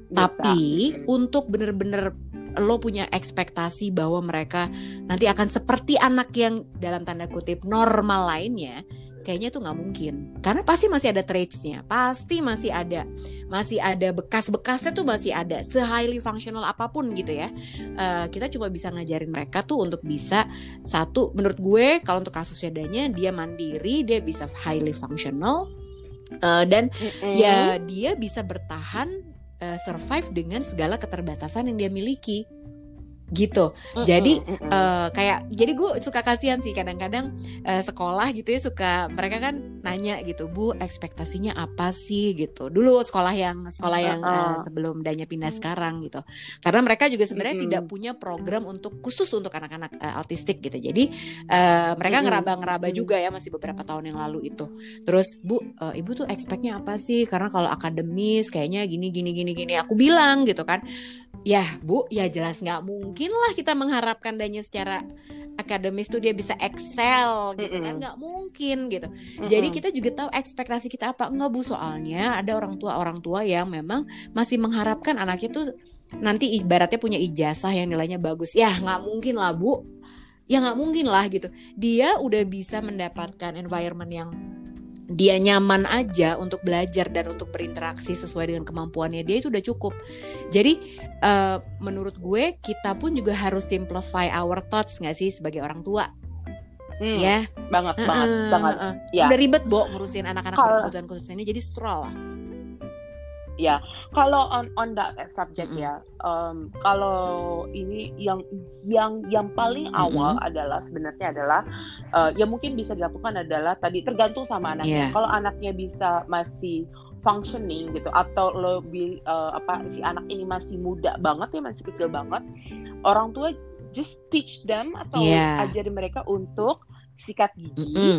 Bisa. Tapi hmm. untuk bener-bener lo punya ekspektasi bahwa mereka nanti akan seperti anak yang dalam tanda kutip normal lainnya kayaknya tuh nggak mungkin karena pasti masih ada traitsnya pasti masih ada masih ada bekas-bekasnya tuh masih ada se highly functional apa pun gitu ya uh, kita cuma bisa ngajarin mereka tuh untuk bisa satu menurut gue kalau untuk kasus adanya dia mandiri dia bisa highly functional uh, dan mm -hmm. ya dia bisa bertahan uh, survive dengan segala keterbatasan yang dia miliki gitu. Mm-mm, jadi Uh, kayak jadi gue suka kasihan sih kadang-kadang uh, sekolah gitu ya suka mereka kan nanya gitu bu ekspektasinya apa sih gitu. Dulu sekolah yang sekolah yang uh, sebelum Danya pindah sekarang gitu. Karena mereka juga sebenarnya mm-hmm. tidak punya program untuk khusus untuk anak-anak uh, autistik gitu. Jadi uh, mereka ngeraba-ngeraba juga ya masih beberapa tahun yang lalu itu. Terus bu uh, ibu tuh expectnya apa sih? Karena kalau akademis kayaknya gini gini gini gini. Aku bilang gitu kan ya bu ya jelas nggak mungkin lah kita mengharapkan danya secara akademis tuh dia bisa excel gitu mm -hmm. kan nggak mungkin gitu. Mm -hmm. jadi kita juga tahu ekspektasi kita apa? Enggak bu. Soalnya ada orang tua orang tua yang memang masih mengharapkan anaknya tuh nanti ibaratnya punya ijazah yang nilainya bagus. Ya nggak mungkin lah bu. Ya nggak mungkin lah gitu. Dia udah bisa mendapatkan environment yang dia nyaman aja untuk belajar dan untuk berinteraksi sesuai dengan kemampuannya dia itu udah cukup. Jadi uh, menurut gue kita pun juga harus simplify our thoughts nggak sih sebagai orang tua. Hmm, ya, banget uh, banget banget. Uh, ya. Udah ribet bo ngurusin anak-anak berkebutuhan khusus ini jadi stroll lah. Ya, kalau on on that subject Mm-mm. ya, um, kalau ini yang yang yang paling awal adalah sebenarnya adalah uh, yang mungkin bisa dilakukan adalah tadi tergantung sama anaknya. Iya. Kalau anaknya bisa masih functioning gitu atau lebih uh, apa si anak ini masih muda banget ya masih kecil banget, orang tua just teach them atau Iya. ajarin mereka untuk sikat gigi, Mm-mm.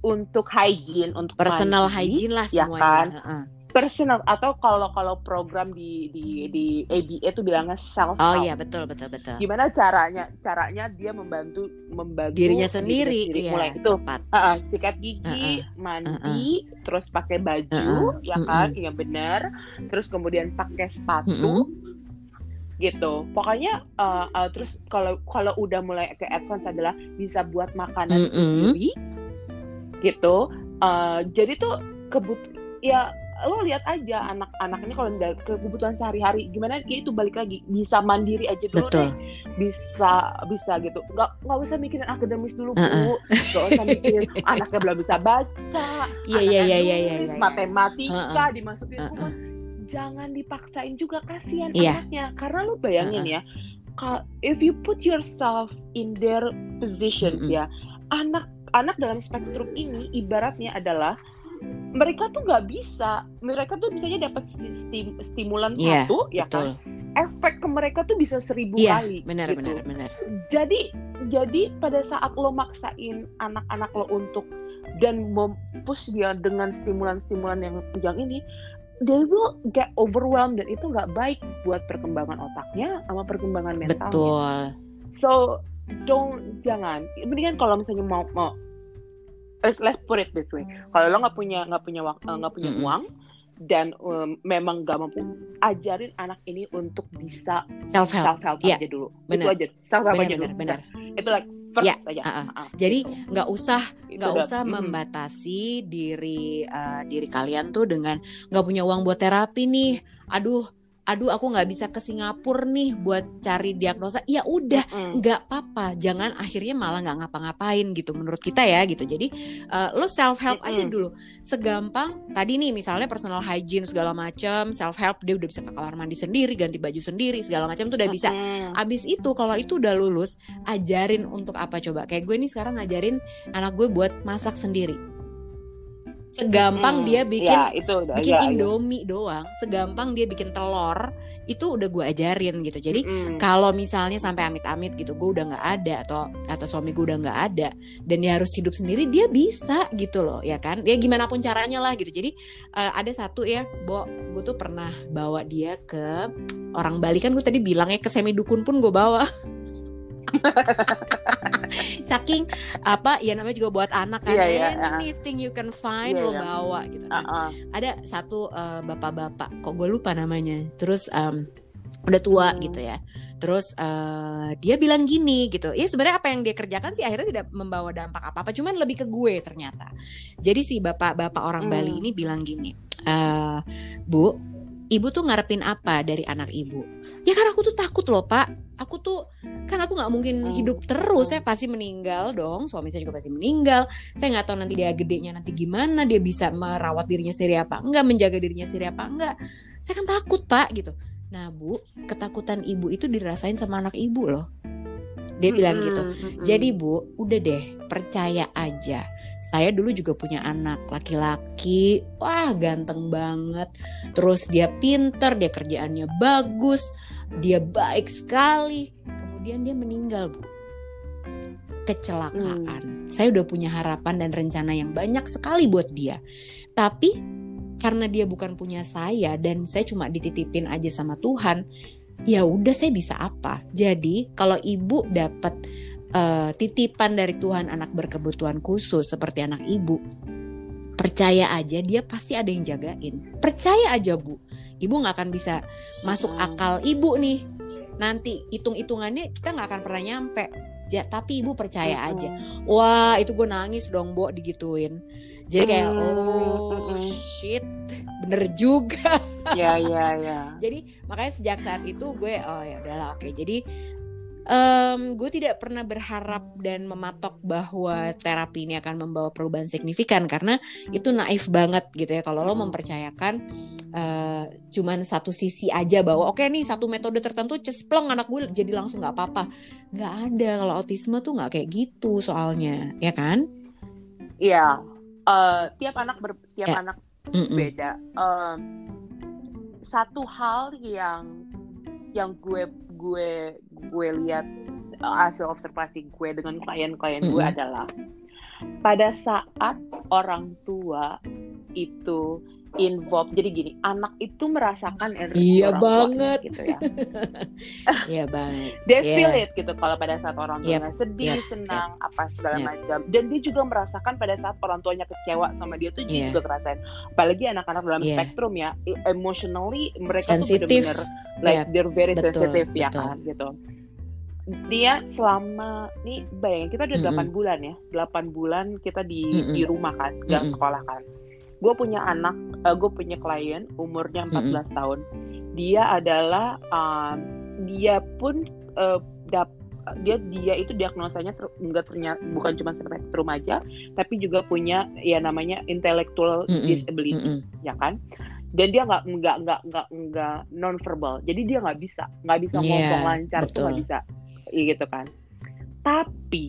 untuk hygiene, untuk personal mandi, hygiene lah ya semuanya kan? Heeh. Personal atau kalau kalau program di di di ABA itu bilangnya self oh help. iya betul betul betul Gimana caranya? Caranya dia membantu membantu dirinya sendiri, iya Mulai itu tepat uh, sikat gigi, Uh-uh. mandi, terus pakai baju, Uh-uh. ya kan, yang benar. Terus kemudian pakai sepatu. Mm-mm. gitu pokoknya uh, uh, terus kalau kalau udah mulai ke advance adalah bisa buat makanan Mm-mm. sendiri gitu Uh, jadi tuh kebut ya lo lihat aja anak-anak ini kalau da- kebutuhan sehari-hari gimana ya itu balik lagi bisa mandiri aja dulu betul deh bisa bisa gitu nggak nggak usah mikirin akademis dulu bu Uh-uh. nggak usah mikirin anaknya belum bisa baca anaknya iya, iya, nulis, iya, iya. matematika Uh-uh. dimasukin Uh-uh. rumah jangan dipaksain juga kasihan Iya. anaknya karena lu bayangin ya ka- if you put yourself in their positions Mm-mm. ya anak anak dalam spektrum ini ibaratnya adalah mereka tuh nggak bisa. Mereka tuh bisanya dapat stim- stimulan Iya, satu ya betul. Kan efek ke mereka tuh bisa seribu Iya, kali benar gitu. benar benar. Jadi jadi pada saat lo maksain anak-anak lo untuk dan mempush dia dengan stimulan-stimulan yang yang ini they will get overwhelmed dan itu nggak baik buat perkembangan otaknya sama perkembangan mentalnya. Betul. So don't jangan. Mendingan kalau misalnya mau mau let's, let's put it this way. Kalau lo nggak punya nggak punya eh, nggak punya Mm-mm. uang dan um, memang nggak mampu ajarin anak ini untuk bisa self help self help Iya, aja dulu. Benar. itu aja self help aja dulu. benar benar. Itu like first Iya, aja. Uh-uh. Jadi nggak usah nggak usah mm-mm. membatasi diri eh, diri kalian tuh dengan nggak punya uang buat terapi nih. Aduh aduh aku nggak bisa ke Singapura nih buat cari diagnosa ya udah Mm. nggak apa-apa jangan akhirnya malah nggak ngapa-ngapain gitu menurut kita ya gitu jadi eh, lo self help aja Mm-mm. dulu segampang tadi nih misalnya personal hygiene segala macam self help dia udah bisa ke kamar mandi sendiri ganti baju sendiri segala macam tuh udah bisa. Abis itu kalau itu udah lulus, ajarin untuk apa coba? Kayak gue nih sekarang ngajarin anak gue buat masak sendiri. Segampang Mm. dia bikin ya, itu udah bikin ya, ya. indomie doang, segampang dia bikin telur, itu udah gue ajarin gitu. Jadi Mm-mm. kalau misalnya sampai amit-amit gitu, gue udah nggak ada atau atau suami gue udah nggak ada dan dia harus hidup sendiri, dia bisa gitu loh, ya kan? Ya gimana pun caranya lah gitu. Jadi eh, ada satu ya, Bo, gue tuh pernah bawa dia ke orang Bali kan gue tadi bilang ya ke semi dukun pun gue bawa. Saking apa ya namanya juga buat anak kan Iya, iya, ah. anything you can find Iya, lo iya. bawa gitu. Nah, Ah, ah. ada satu eh, bapak-bapak kok gue lupa namanya terus em, udah tua Hmm. gitu ya terus eh, dia bilang gini gitu ya sebenarnya apa yang dia kerjakan sih akhirnya tidak membawa dampak apa apa cuman lebih ke gue ternyata jadi si bapak-bapak orang Hmm. Bali ini bilang gini eh bu ibu tuh ngarepin apa dari anak ibu ya kan aku tuh takut loh pak aku tuh kan aku nggak mungkin Hmm. hidup terus saya pasti meninggal dong suami saya juga pasti meninggal. Saya nggak tahu nanti dia gedenya nanti gimana dia bisa merawat dirinya sendiri apa enggak menjaga dirinya sendiri apa enggak. Saya kan takut pak gitu. Nah bu ketakutan ibu itu dirasain sama anak ibu loh. Dia bilang Mm-mm, gitu mm-mm. jadi bu udah deh percaya aja. Saya dulu juga punya anak laki-laki. Wah ganteng banget. Terus dia pinter dia kerjaannya bagus dia baik sekali. Kemudian dia meninggal bu. Kecelakaan. Saya udah punya harapan dan rencana yang banyak sekali buat dia. Tapi karena dia bukan punya saya dan saya cuma dititipin aja sama Tuhan ya udah saya bisa apa? Jadi kalau ibu dapat eh, titipan dari Tuhan anak berkebutuhan khusus seperti anak ibu percaya aja dia pasti ada yang jagain. Percaya aja bu ibu nggak akan bisa masuk Hmm. akal ibu nih. Nanti hitung hitungannya kita nggak akan pernah nyampe. Ya tapi ibu percaya Mm-mm. aja. Wah itu gue nangis dong bo digituin. Jadi kayak Hmm, oh shit. Bener juga. Ya ya ya. Jadi makanya sejak saat itu gue oh ya udahlah oke. Jadi um, gue tidak pernah berharap dan mematok bahwa terapi ini akan membawa perubahan signifikan karena itu naif banget gitu ya. Kalau lo mempercayakan uh, cuman satu sisi aja bahwa oke okay, nih satu metode tertentu cesplong anak gue jadi langsung nggak apa-apa. Nggak ada. Kalau autisme tuh nggak kayak gitu soalnya ya kan? Iya. Uh, tiap anak ber tiap ya. anak mm -mm. beda. Uh, satu hal yang yang gue gue gue lihat hasil observasi gue dengan klien-klien gue mm-hmm. adalah pada saat orang tua itu involved jadi gini anak itu merasakan energi iya orang banget tua, gitu ya iya banget they yeah. feel it gitu kalau pada saat orang tuanya yep. sedih yep. senang yep. apa segala yep. macam dan dia juga merasakan pada saat orang tuanya kecewa sama dia tuh yeah. juga ngerasain apalagi anak-anak dalam yeah. spektrum ya emotionally mereka Sensitive. tuh benar-benar like yep. they're very betul, sensitive ya betul. ya kan gitu dia selama nih bayangin kita udah delapan mm -hmm. bulan ya delapan bulan kita di mm -hmm. di rumah kan nggak mm -hmm. sekolah kan gue punya anak uh, eh, gue punya klien umurnya 14 mm -hmm. tahun dia adalah um, dia pun uh, dap dia dia itu diagnosanya ter, enggak ternyata bukan cuma spektrum aja tapi juga punya ya namanya intellectual mm -hmm. disability mm -hmm. ya kan dan dia nggak nggak nggak nggak nggak non verbal jadi dia nggak bisa nggak bisa yeah, ngomong lancar betul. tuh nggak bisa ya gitu kan tapi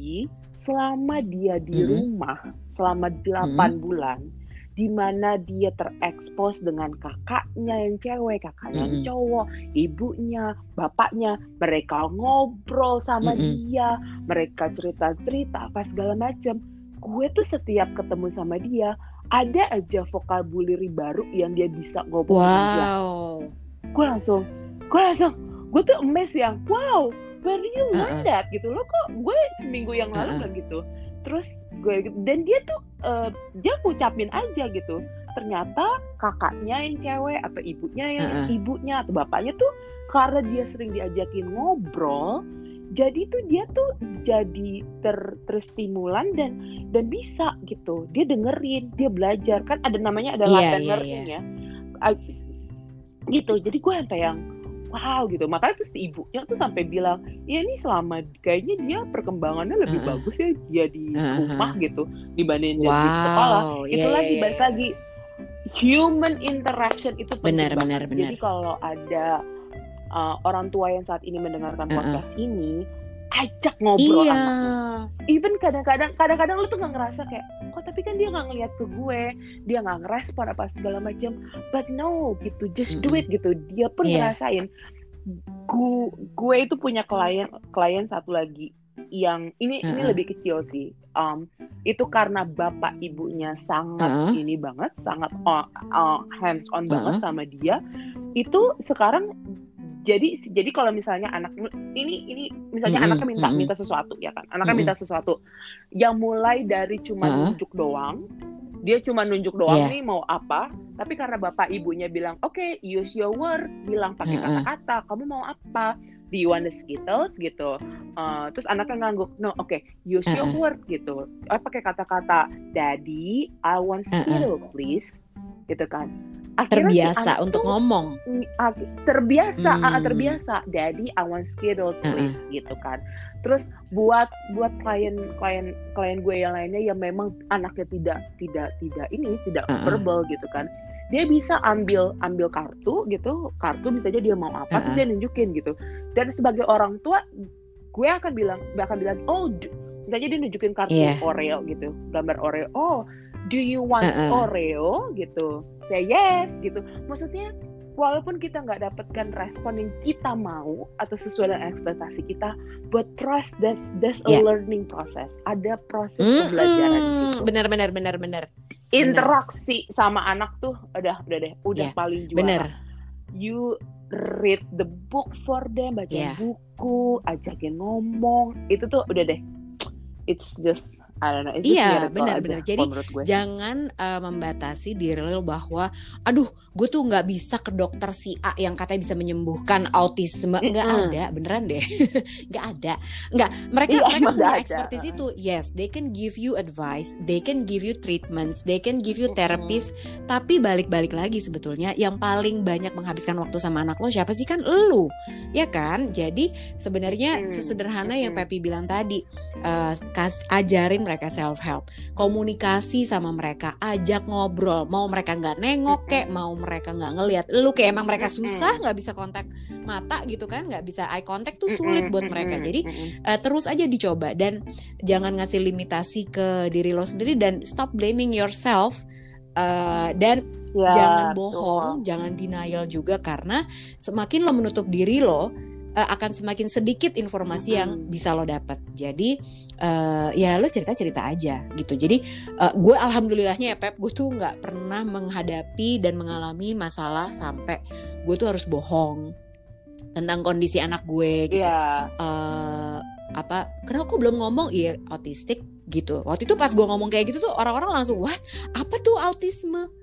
selama dia di mm -hmm. rumah selama 8 mm -hmm. bulan di mana dia terekspos dengan kakaknya yang cewek, kakaknya yang cowok, ibunya, bapaknya, mereka ngobrol sama dia, mereka cerita-cerita apa segala macam. Gue tuh setiap ketemu sama dia ada aja vocabulary baru yang dia bisa ngobrol wow. Gue langsung, gue langsung, gue tuh emes yang, wow, where do you learn uh -uh. that gitu lo kok gue seminggu yang lalu uh -uh. gitu terus gue dan dia tuh uh, dia ngucapin aja gitu ternyata kakaknya yang cewek atau ibunya yang uh -uh. ibunya atau bapaknya tuh karena dia sering diajakin ngobrol jadi tuh dia tuh jadi ter terstimulan dan dan bisa gitu dia dengerin dia belajar kan ada namanya ada yeah, latihan yeah, learning yeah. ya gitu jadi gue sampai yang wow gitu makanya terus ibunya tuh sampai bilang ya ini selama kayaknya dia perkembangannya lebih uh -huh. bagus ya dia di uh -huh. rumah gitu dibanding wow. di sekolah itu yeah, lagi yeah, balik yeah. lagi human interaction itu benar benar benar jadi kalau ada uh, orang tua yang saat ini mendengarkan uh -uh. podcast ini ajak ngobrol iya. anaknya. Even kadang-kadang kadang-kadang lu tuh nggak ngerasa kayak tapi kan dia nggak ngeliat ke gue, dia nggak ngerespon apa segala macam. But no gitu, just do it gitu. Dia pun yeah. ngerasain. Gue gue itu punya klien klien satu lagi yang ini uh -uh. ini lebih kecil sih. Um, itu karena bapak ibunya sangat uh -uh. ini banget, sangat uh, uh, hands on uh -uh. banget sama dia. Itu sekarang jadi jadi kalau misalnya anak ini ini misalnya mm -hmm. anaknya minta mm -hmm. minta sesuatu ya kan anaknya mm -hmm. minta sesuatu yang mulai dari cuma uh. nunjuk doang dia cuma nunjuk doang yeah. nih mau apa tapi karena bapak ibunya bilang oke okay, use your word bilang pakai kata-kata kamu mau apa do you want the skittles gitu uh, terus anaknya ngangguk no oke okay, use uh -uh. your word gitu uh, pakai kata-kata daddy I want skittles uh -uh. please gitu kan Akhirnya terbiasa si untuk ngomong terbiasa hmm. uh, terbiasa daddy I want skittles please uh -uh. gitu kan terus buat buat klien klien klien gue yang lainnya yang memang anaknya tidak tidak tidak ini tidak uh -uh. verbal gitu kan dia bisa ambil ambil kartu gitu kartu bisa aja dia mau apa uh -uh. terus dia nunjukin gitu dan sebagai orang tua gue akan bilang akan bilang oh misalnya dia nunjukin kartu yeah. Oreo gitu gambar Oreo oh do you want uh -uh. Oreo gitu say yes gitu maksudnya walaupun kita nggak dapatkan respon yang kita mau atau sesuai dengan ekspektasi kita but trust that's that's a yeah. learning process ada proses mm pembelajaran gitu. benar benar benar benar interaksi bener. sama anak tuh udah udah deh udah yeah. paling juara bener. you read the book for them baca yeah. buku ajakin ngomong itu tuh udah deh it's just Iya benar-benar. Jadi jangan uh, membatasi diri lo bahwa, aduh, gue tuh nggak bisa ke dokter si A yang katanya bisa menyembuhkan autisme. Nggak mm -hmm. ada, beneran deh, nggak ada. Nggak. Mereka iya, mereka punya expertise itu. Yes, they can give you advice, they can give you treatments, they can give you therapies. Mm -hmm. Tapi balik-balik lagi sebetulnya, yang paling banyak menghabiskan waktu sama anak lo siapa sih kan lo, ya kan? Jadi sebenarnya mm. sesederhana yang Pepi bilang tadi, uh, kas ajarin mereka self help komunikasi sama mereka ajak ngobrol. Mau mereka nggak nengok kek mau mereka nggak ngelihat lu kayak emang mereka susah nggak bisa kontak mata gitu kan nggak bisa eye contact tuh sulit buat mereka. Jadi uh, terus aja dicoba dan jangan ngasih limitasi ke diri lo sendiri dan stop blaming yourself uh, dan ya, jangan bohong, betul. jangan denial juga karena semakin lo menutup diri lo, uh, akan semakin sedikit informasi yang bisa lo dapat. Jadi uh, ya lo cerita cerita aja gitu. Jadi uh, gue alhamdulillahnya ya Pep, gue tuh nggak pernah menghadapi dan mengalami masalah sampai gue tuh harus bohong tentang kondisi anak gue gitu. Yeah. Iya. Uh, apa? Kenapa aku belum ngomong? Iya autistik gitu. Waktu itu pas gue ngomong kayak gitu tuh orang-orang langsung what? Apa tuh autisme?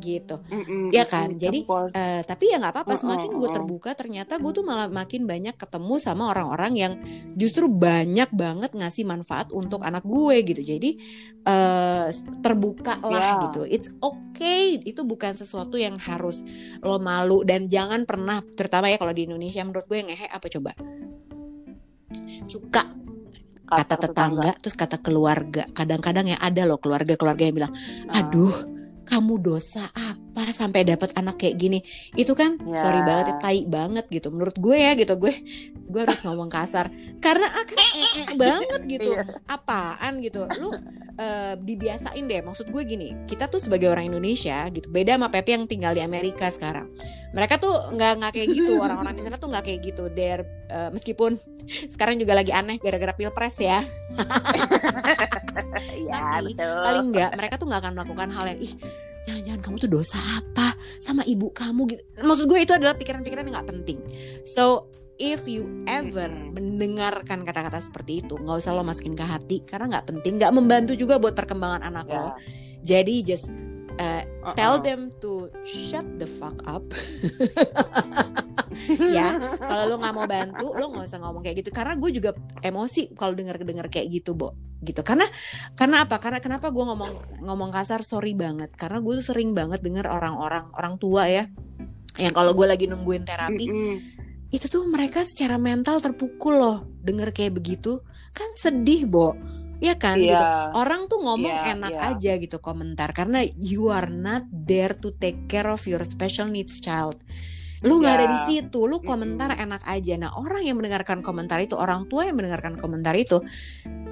Gitu. Mm-hmm, ya kan? Mm, jadi uh, tapi ya nggak apa-apa semakin gue terbuka ternyata gue tuh malah makin banyak ketemu sama orang-orang yang justru banyak banget ngasih manfaat untuk anak gue gitu. Jadi uh, terbuka lah yeah. gitu. It's okay. Itu bukan sesuatu yang harus lo malu. Dan jangan pernah terutama ya kalau di Indonesia menurut gue yang ngehe apa coba? Suka. Kata tetangga, tetangga. terus kata keluarga. Kadang-kadang ya ada loh keluarga-keluarga yang bilang ah. aduh kamu dosa apa sampai dapat anak kayak gini? Itu kan yeah. sorry banget ya tai banget gitu menurut gue ya gitu. Gue gue harus ngomong kasar. Karena akan ee -e banget gitu. Yeah. apaan gitu. Lu uh, dibiasain deh. Maksud gue gini kita tuh sebagai orang Indonesia gitu beda sama Pepe yang tinggal di Amerika sekarang. Mereka tuh nggak nggak kayak gitu. Orang-orang di sana tuh nggak kayak gitu. Der uh, meskipun sekarang juga lagi aneh gara-gara pilpres ya. Ya, tapi betul. paling nggak mereka tuh nggak akan melakukan hal yang ih jangan-jangan kamu tuh dosa apa? Sama ibu kamu gitu. Maksud gue itu adalah pikiran-pikiran yang nggak penting. So if you ever mendengarkan kata-kata seperti itu nggak usah lo masukin ke hati. Karena nggak penting nggak membantu juga buat perkembangan anak yeah. lo. Jadi just uh, uh-uh. tell them to shut the fuck up. Ya kalau lo nggak mau bantu lo nggak usah ngomong kayak gitu. Karena gue juga emosi kalau dengar dengar kayak gitu bo. Gitu. Karena karena apa? Karena kenapa gue ngomong ngomong kasar? Sorry banget. Karena gue tuh sering banget dengar orang-orang orang tua ya yang kalau gue lagi nungguin terapi mm -mm itu tuh mereka secara mental terpukul loh denger kayak begitu. Kan sedih bo ya kan yeah. gitu orang tuh ngomong yeah, enak yeah. aja gitu komentar karena you are not there to take care of your special needs child lu nggak yeah. ada di situ lu komentar mm -hmm. enak aja nah orang yang mendengarkan komentar itu orang tua yang mendengarkan komentar itu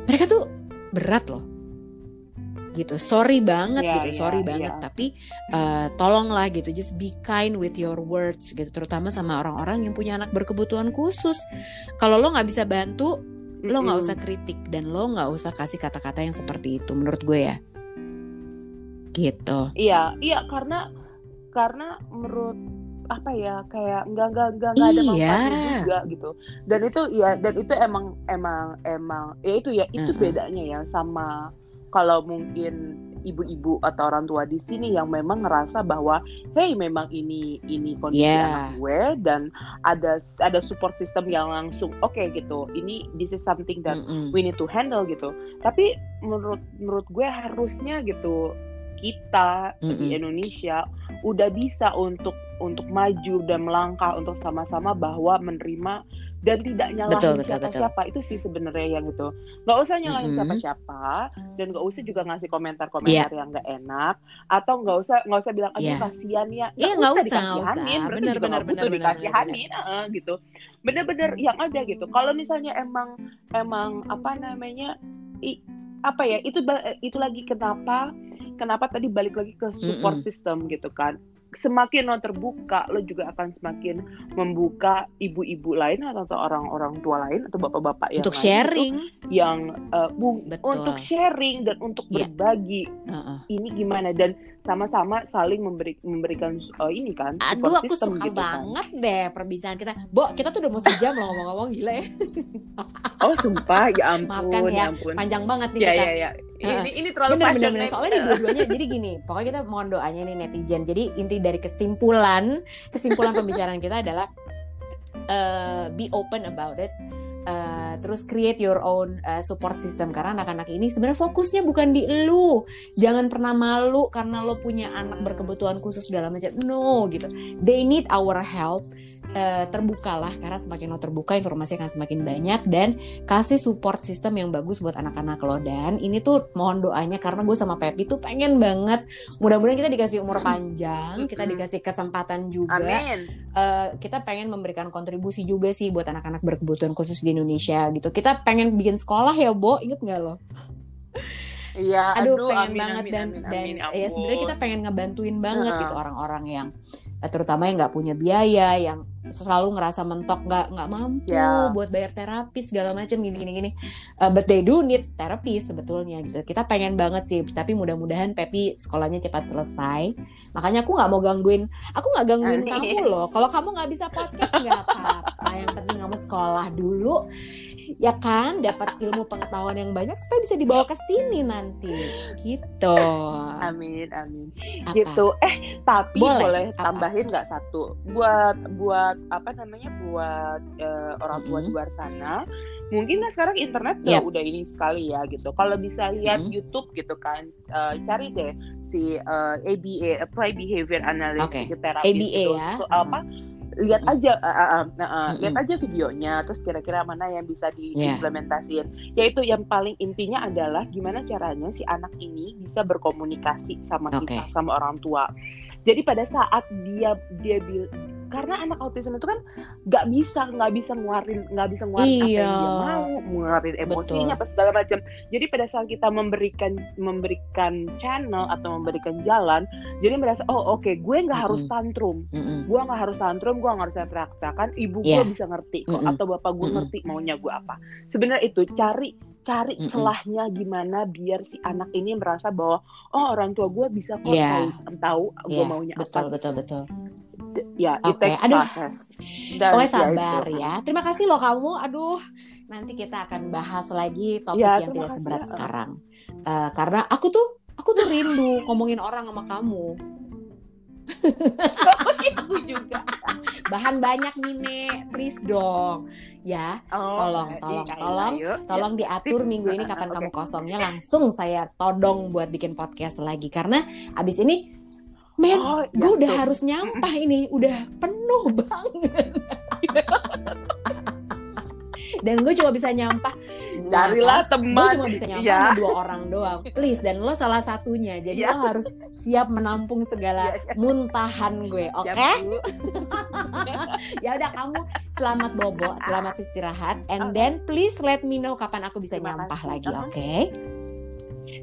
mereka tuh berat loh gitu sorry banget yeah, gitu yeah, sorry yeah. banget tapi uh, tolonglah gitu just be kind with your words gitu terutama sama orang-orang yang punya anak berkebutuhan khusus kalau lo nggak bisa bantu lo nggak usah kritik dan lo nggak usah kasih kata-kata yang seperti itu menurut gue ya gitu iya iya karena karena menurut apa ya kayak nggak nggak nggak nggak ada manfaatnya iya. juga gitu dan itu ya dan itu emang emang emang ya itu ya itu uh -uh. bedanya ya sama kalau mungkin ibu-ibu atau orang tua di sini yang memang ngerasa bahwa hey memang ini ini kondisi yeah. anak gue dan ada ada support system yang langsung oke okay, gitu ini this is something that mm -hmm. we need to handle gitu tapi menurut menurut gue harusnya gitu kita mm -hmm. di Indonesia udah bisa untuk untuk maju dan melangkah untuk sama-sama bahwa menerima dan tidak nyalahin siapa-siapa. itu sih sebenarnya yang itu. Nggak usah nyalahin siapa-siapa. Mm-hmm. dan nggak usah juga ngasih komentar-komentar yeah. yang nggak enak. Atau nggak usah nggak usah bilang aduh yeah. kasihan ya. Nggak yeah, usah, usah dikasihanin. Berarti bener, juga bener, butuh bener, dikasihanin. bener. Uh, gitu. Bener-bener yang ada gitu. Kalau misalnya emang emang apa namanya i, apa ya itu itu lagi kenapa kenapa tadi balik lagi ke support mm -mm. system gitu kan semakin lo terbuka lo juga akan semakin membuka ibu-ibu lain atau orang-orang tua lain atau bapak-bapak yang untuk lain sharing itu yang uh, bu- Betul. untuk sharing dan untuk Iya. berbagi Heeh. ini gimana dan sama-sama saling memberi memberikan uh, ini kan Aduh, aku system suka gitu kan. banget deh perbincangan kita. Bo, kita tuh udah mau sejam loh ngomong-ngomong gila ya. Oh sumpah ya ampun Maafkan ya, ya ampun. Panjang banget nih Ya kita. ya ya. Ini ini terlalu Bener, bener, bener. passionate. Soalnya di dua-duanya jadi gini, pokoknya kita mohon doanya nih netizen. Jadi inti dari kesimpulan, kesimpulan pembicaraan kita adalah eh, be open about it. Eh, terus create your own eh, support system karena anak-anak ini sebenarnya fokusnya bukan di lu. Jangan pernah malu karena lo punya anak berkebutuhan khusus segala macam. No gitu. They need our help. Eh, terbukalah karena semakin lo terbuka informasi akan semakin banyak dan kasih support system yang bagus buat anak-anak lo. Dan ini tuh mohon doanya karena gue sama Pepi tuh pengen banget mudah-mudahan kita dikasih umur panjang kita dikasih kesempatan juga. Amin. Eh, kita pengen memberikan kontribusi juga sih buat anak-anak berkebutuhan khusus di Indonesia gitu. Kita pengen bikin sekolah ya Bo inget nggak lo? Iya, aduh, aduh, pengen amin, banget amin, dan amin, dan amin, ya sebenarnya kita pengen ngebantuin banget Heeh. gitu orang-orang yang terutama yang nggak punya biaya yang selalu ngerasa mentok nggak nggak mampu Ya. buat bayar terapi segala macam gini gini gini Eh, but they do need therapy sebetulnya gitu kita pengen banget sih tapi mudah-mudahan Pepi sekolahnya cepat selesai makanya aku nggak mau gangguin aku nggak gangguin kamu loh kalau kamu nggak bisa podcast nggak apa-apa yang penting kamu sekolah dulu ya kan dapat ilmu pengetahuan yang banyak supaya bisa dibawa ke sini nanti gitu Amin, amin. Apa? Gitu. Eh, tapi Boleh. boleh, Apa? Tambahin nggak satu buat buat apa namanya buat eh, orang tua Mm-mm. di luar sana. Mungkin kan sekarang internet udah, Yap. udah ini sekali ya gitu. Kalau bisa lihat Mm-mm. YouTube gitu kan, eh, cari deh si eh, ABA, Applied Behavior Analyst Oke. gitu, terapi ABA gitu. ya. So, apa lihat aja uh, uh, uh, uh, Mm-mm. lihat aja videonya terus kira-kira mana yang bisa Yeah. diimplementasiin yaitu yang paling intinya adalah gimana caranya si anak ini bisa berkomunikasi sama Oke. kita sama orang tua jadi pada saat dia dia bil karena anak autism itu kan nggak bisa nggak bisa ngeluarin nggak bisa ngeluarin apa yang Iya. dia mau ngeluarin emosinya apa segala macam jadi pada saat kita memberikan memberikan channel atau memberikan jalan jadi merasa oh oke gue nggak harus Mm-mm. tantrum Mm-mm. gue nggak harus tantrum gue nggak harus teriak-teriakan ibu gue Iya. bisa ngerti kok Mm-mm. atau bapak gue Mm-mm. ngerti maunya gue apa sebenarnya itu cari cari Mm-mm. celahnya gimana biar si anak ini merasa bahwa oh orang tua gue bisa kok Iya. tahu tahu gue Iya, maunya betul apa betul betul ya it Oke, takes aduh. Pokoknya ya sabar itu. ya. Terima kasih loh kamu. Aduh, nanti kita akan bahas lagi topik Ya, yang tidak seberat ya. sekarang. Eh, karena aku tuh aku tuh rindu ngomongin orang sama kamu. Aku juga Bahan banyak nih, Nek. Please dong. Ya, Oh, Tolong, iya, tolong, iya, tolong, yuk. tolong diatur minggu ini kapan Oke. kamu kosongnya langsung saya todong buat bikin podcast lagi karena abis ini men Oh, gue ya, udah harus nyampah ini udah penuh banget dan gue cuma bisa nyampah. Carilah gue teman. cuma bisa nyampah ya sama dua orang doang. Please dan lo salah satunya. Jadi Ya. lo harus siap menampung segala Ya, ya. muntahan gue oke? Bu. ya udah kamu selamat bobo. Selamat istirahat. And then please let me know kapan aku bisa Terima nyampah kasih. lagi oke?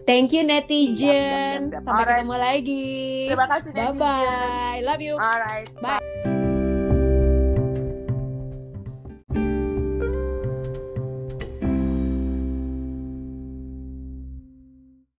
Thank you netizen. Sampai ketemu lagi. Terima kasih bye bye love you. Alright. Bye.